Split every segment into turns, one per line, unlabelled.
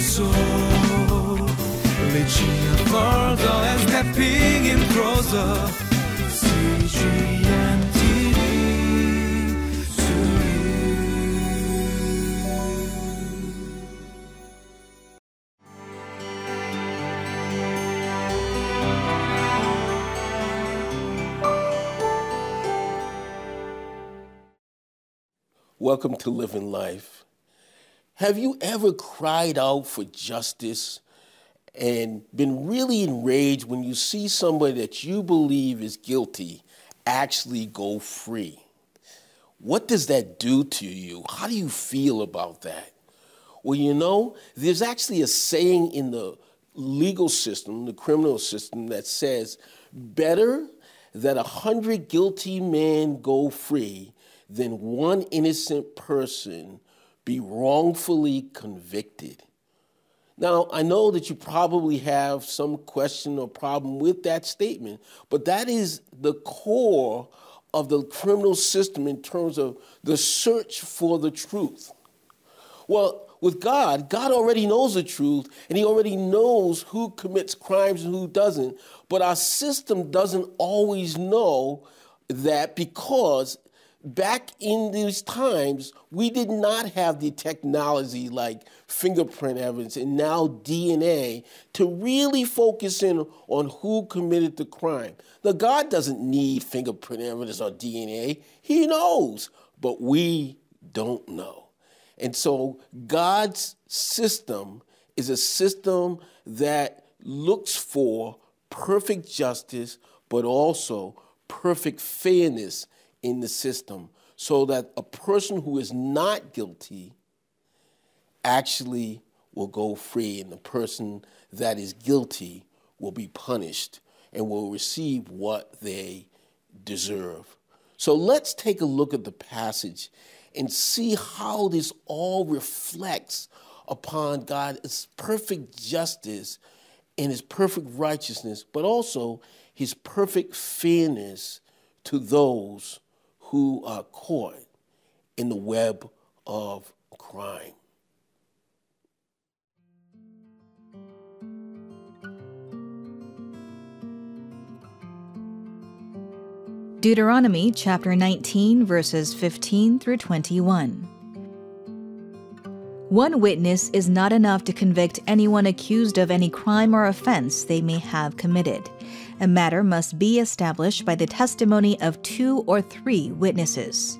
soul. Reaching further and stepping in closer. CGN
Welcome to Living Life. Have you ever cried out for justice and been really enraged when you see somebody that you believe is guilty actually go free? What does that do to you? How do you feel about that? Well, you know, there's actually a saying in the legal system, the criminal system, that says, better that a hundred guilty men go free than one innocent person be wrongfully convicted. Now, I know that you probably have some question or problem with that statement, but that is the core of the criminal system in terms of the search for the truth. Well, with God, God already knows the truth and He already knows who commits crimes and who doesn't. But our system doesn't always know that because back in these times, we did not have the technology like fingerprint evidence and now DNA to really focus in on who committed the crime. The God doesn't need fingerprint evidence or DNA, He knows, but we don't know. And so God's system is a system that looks for perfect justice, but also perfect fairness in the system so that a person who is not guilty actually will go free and the person that is guilty will be punished and will receive what they deserve. So let's take a look at the passage and see how this all reflects upon God's perfect justice and his perfect righteousness, but also his perfect fairness to those who are caught in the web of crime.
Deuteronomy chapter 19, verses 15 through 21. One witness is not enough to convict anyone accused of any crime or offense they may have committed. A matter must be established by the testimony of two or three witnesses.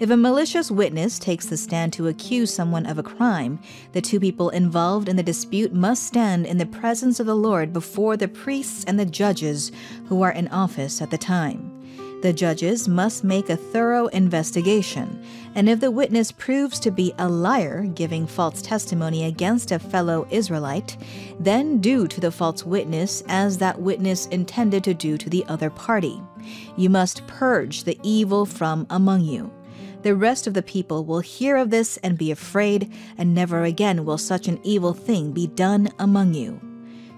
If a malicious witness takes the stand to accuse someone of a crime, the two people involved in the dispute must stand in the presence of the Lord before the priests and the judges who are in office at the time. The judges must make a thorough investigation, and if the witness proves to be a liar, giving false testimony against a fellow Israelite, then do to the false witness as that witness intended to do to the other party. You must purge the evil from among you. The rest of the people will hear of this and be afraid, and never again will such an evil thing be done among you.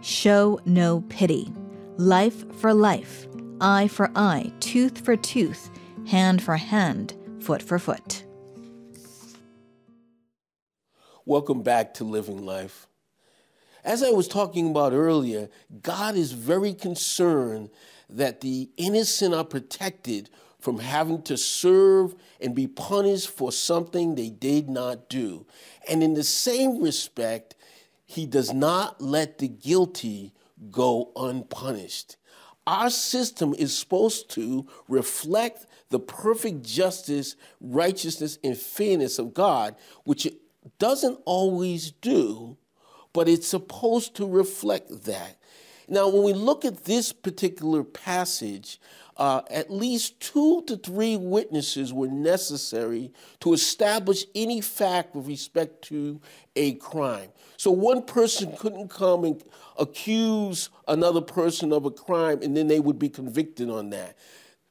Show no pity. Life for life eye for eye, tooth for tooth, hand for hand, foot for foot.
Welcome back to Living Life. As I was talking about earlier, God is very concerned that the innocent are protected from having to serve and be punished for something they did not do. And in the same respect, he does not let the guilty go unpunished. Our system is supposed to reflect the perfect justice, righteousness, and fairness of God, which it doesn't always do, but it's supposed to reflect that. Now, when we look at this particular passage, uh, at least two to three witnesses were necessary to establish any fact with respect to a crime. So one person couldn't come and accuse another person of a crime and then they would be convicted on that.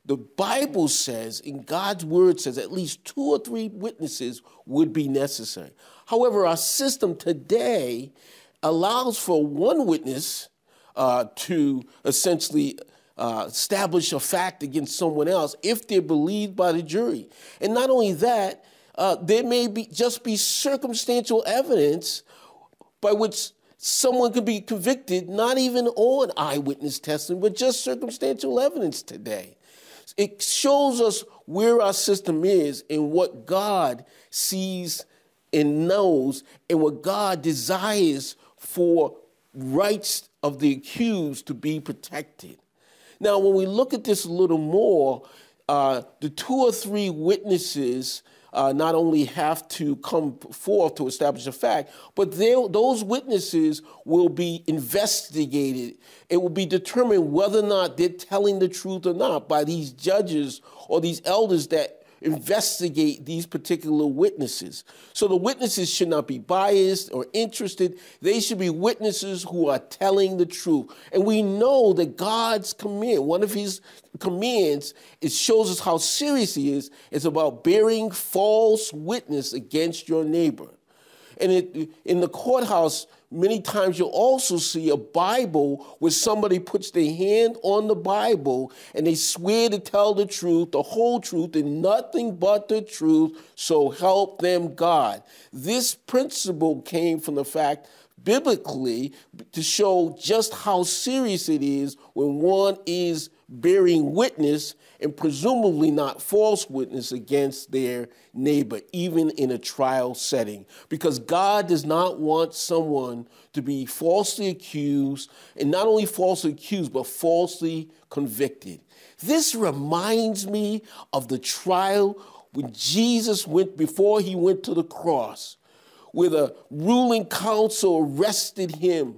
The Bible says, in God's word says, at least two or three witnesses would be necessary. However, our system today allows for one witness uh, to essentially uh, establish a fact against someone else if they're believed by the jury. And not only that, uh, there may be just be circumstantial evidence by which someone could be convicted, not even on eyewitness testimony, but just circumstantial evidence today. It shows us where our system is and what God sees and knows and what God desires for rights of the accused to be protected. Now, when we look at this a little more, uh, the two or three witnesses uh, not only have to come forth to establish a fact, but those witnesses will be investigated. It will be determined whether or not they're telling the truth or not by these judges or these elders that investigate these particular witnesses. So the witnesses should not be biased or interested. They should be witnesses who are telling the truth. And we know that God's command, one of his commands, it shows us how serious he is. It's about bearing false witness against your neighbor. And it, in the courthouse, many times you'll also see a Bible where somebody puts their hand on the Bible and they swear to tell the truth, the whole truth, and nothing but the truth, so help them God. This principle came from the fact biblically to show just how serious it is when one is bearing witness and presumably not false witness against their neighbor, even in a trial setting. Because God does not want someone to be falsely accused, and not only falsely accused, but falsely convicted. This reminds me of the trial when Jesus went before he went to the cross, where the ruling council arrested him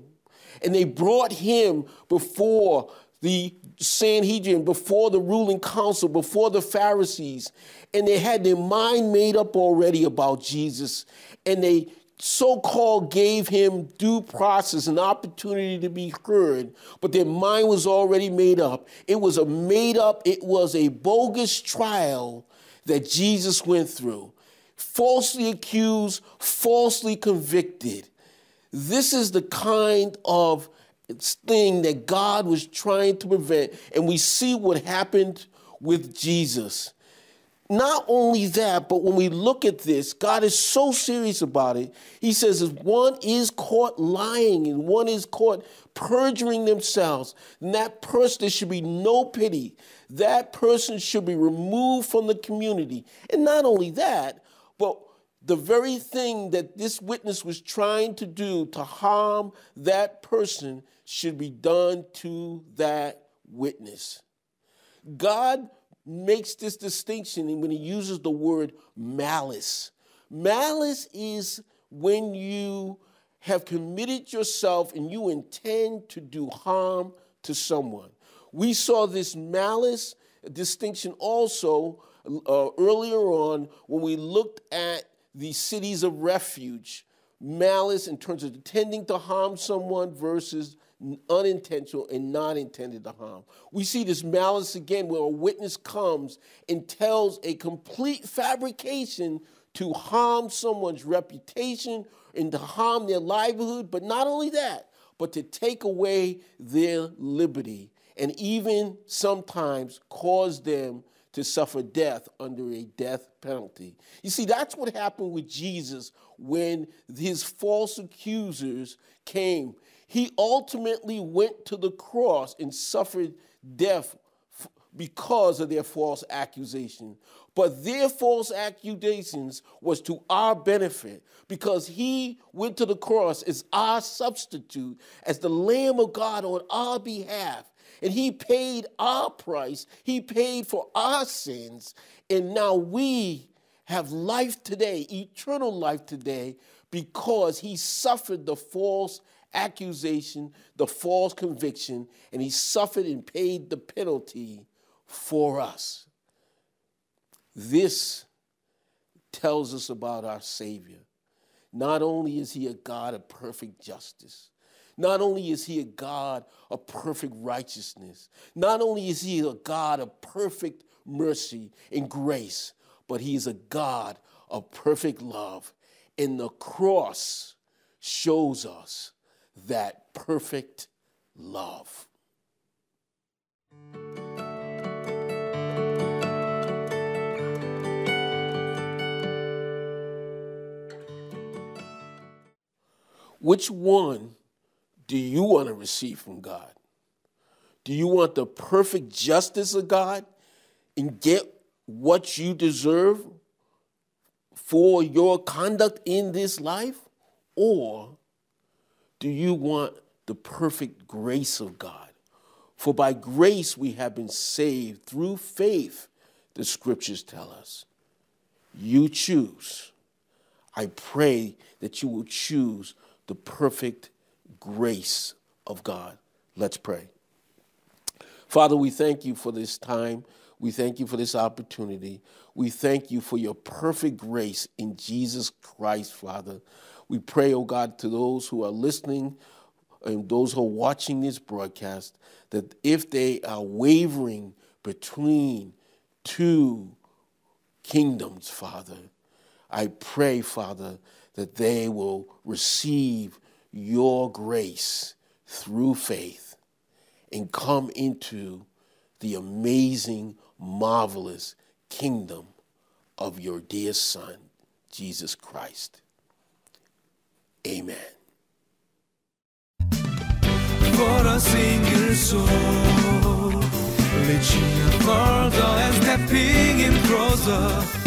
and they brought him before the Sanhedrin, before the ruling council, before the Pharisees, and they had their mind made up already about Jesus, and they so called gave him due process, an opportunity to be heard, but their mind was already made up. It was a made up, it was a bogus trial that Jesus went through. Falsely accused, falsely convicted. This is the kind of thing that God was trying to prevent. And we see what happened with Jesus. Not only that, but when we look at this, God is so serious about it. He says, if one is caught lying and one is caught perjuring themselves, then that person, there should be no pity. That person should be removed from the community. And not only that, but the very thing that this witness was trying to do to harm that person should be done to that witness. God makes this distinction when he uses the word malice. Malice is when you have committed yourself and you intend to do harm to someone. We saw this malice distinction also uh, earlier on when we looked at the cities of refuge. Malice in terms of intending to harm someone versus unintentional and not intended to harm. We see this malice again where a witness comes and tells a complete fabrication to harm someone's reputation and to harm their livelihood, but not only that, but to take away their liberty and even sometimes cause them to suffer death under a death penalty. You see, that's what happened with Jesus when his false accusers came he ultimately went to the cross and suffered death because of their false accusation. But their false accusations was to our benefit because he went to the cross as our substitute, as the Lamb of God on our behalf. And he paid our price, he paid for our sins. And now we have life today, eternal life today, because he suffered the false accusation, the false conviction, and he suffered and paid the penalty for us. This tells us about our Savior. Not only is he a God of perfect justice, not only is he a God of perfect righteousness, not only is he a God of perfect mercy and grace, but he is a God of perfect love. And the cross shows us that perfect love. Which one do you want to receive from God? Do you want the perfect justice of God and get what you deserve for your conduct in this life? Or do you want the perfect grace of God? For by grace we have been saved through faith, the scriptures tell us. You choose. I pray that you will choose the perfect grace of God. Let's pray. Father, we thank you for this time. We thank you for this opportunity. We thank you for your perfect grace in Jesus Christ, Father. We pray, oh God, to those who are listening and those who are watching this broadcast, that if they are wavering between two kingdoms, Father, I pray, Father, that they will receive your grace through faith and come into the amazing, marvelous kingdom of your dear Son, Jesus Christ. Amen.
For a single soul, reaching further and stepping in closer.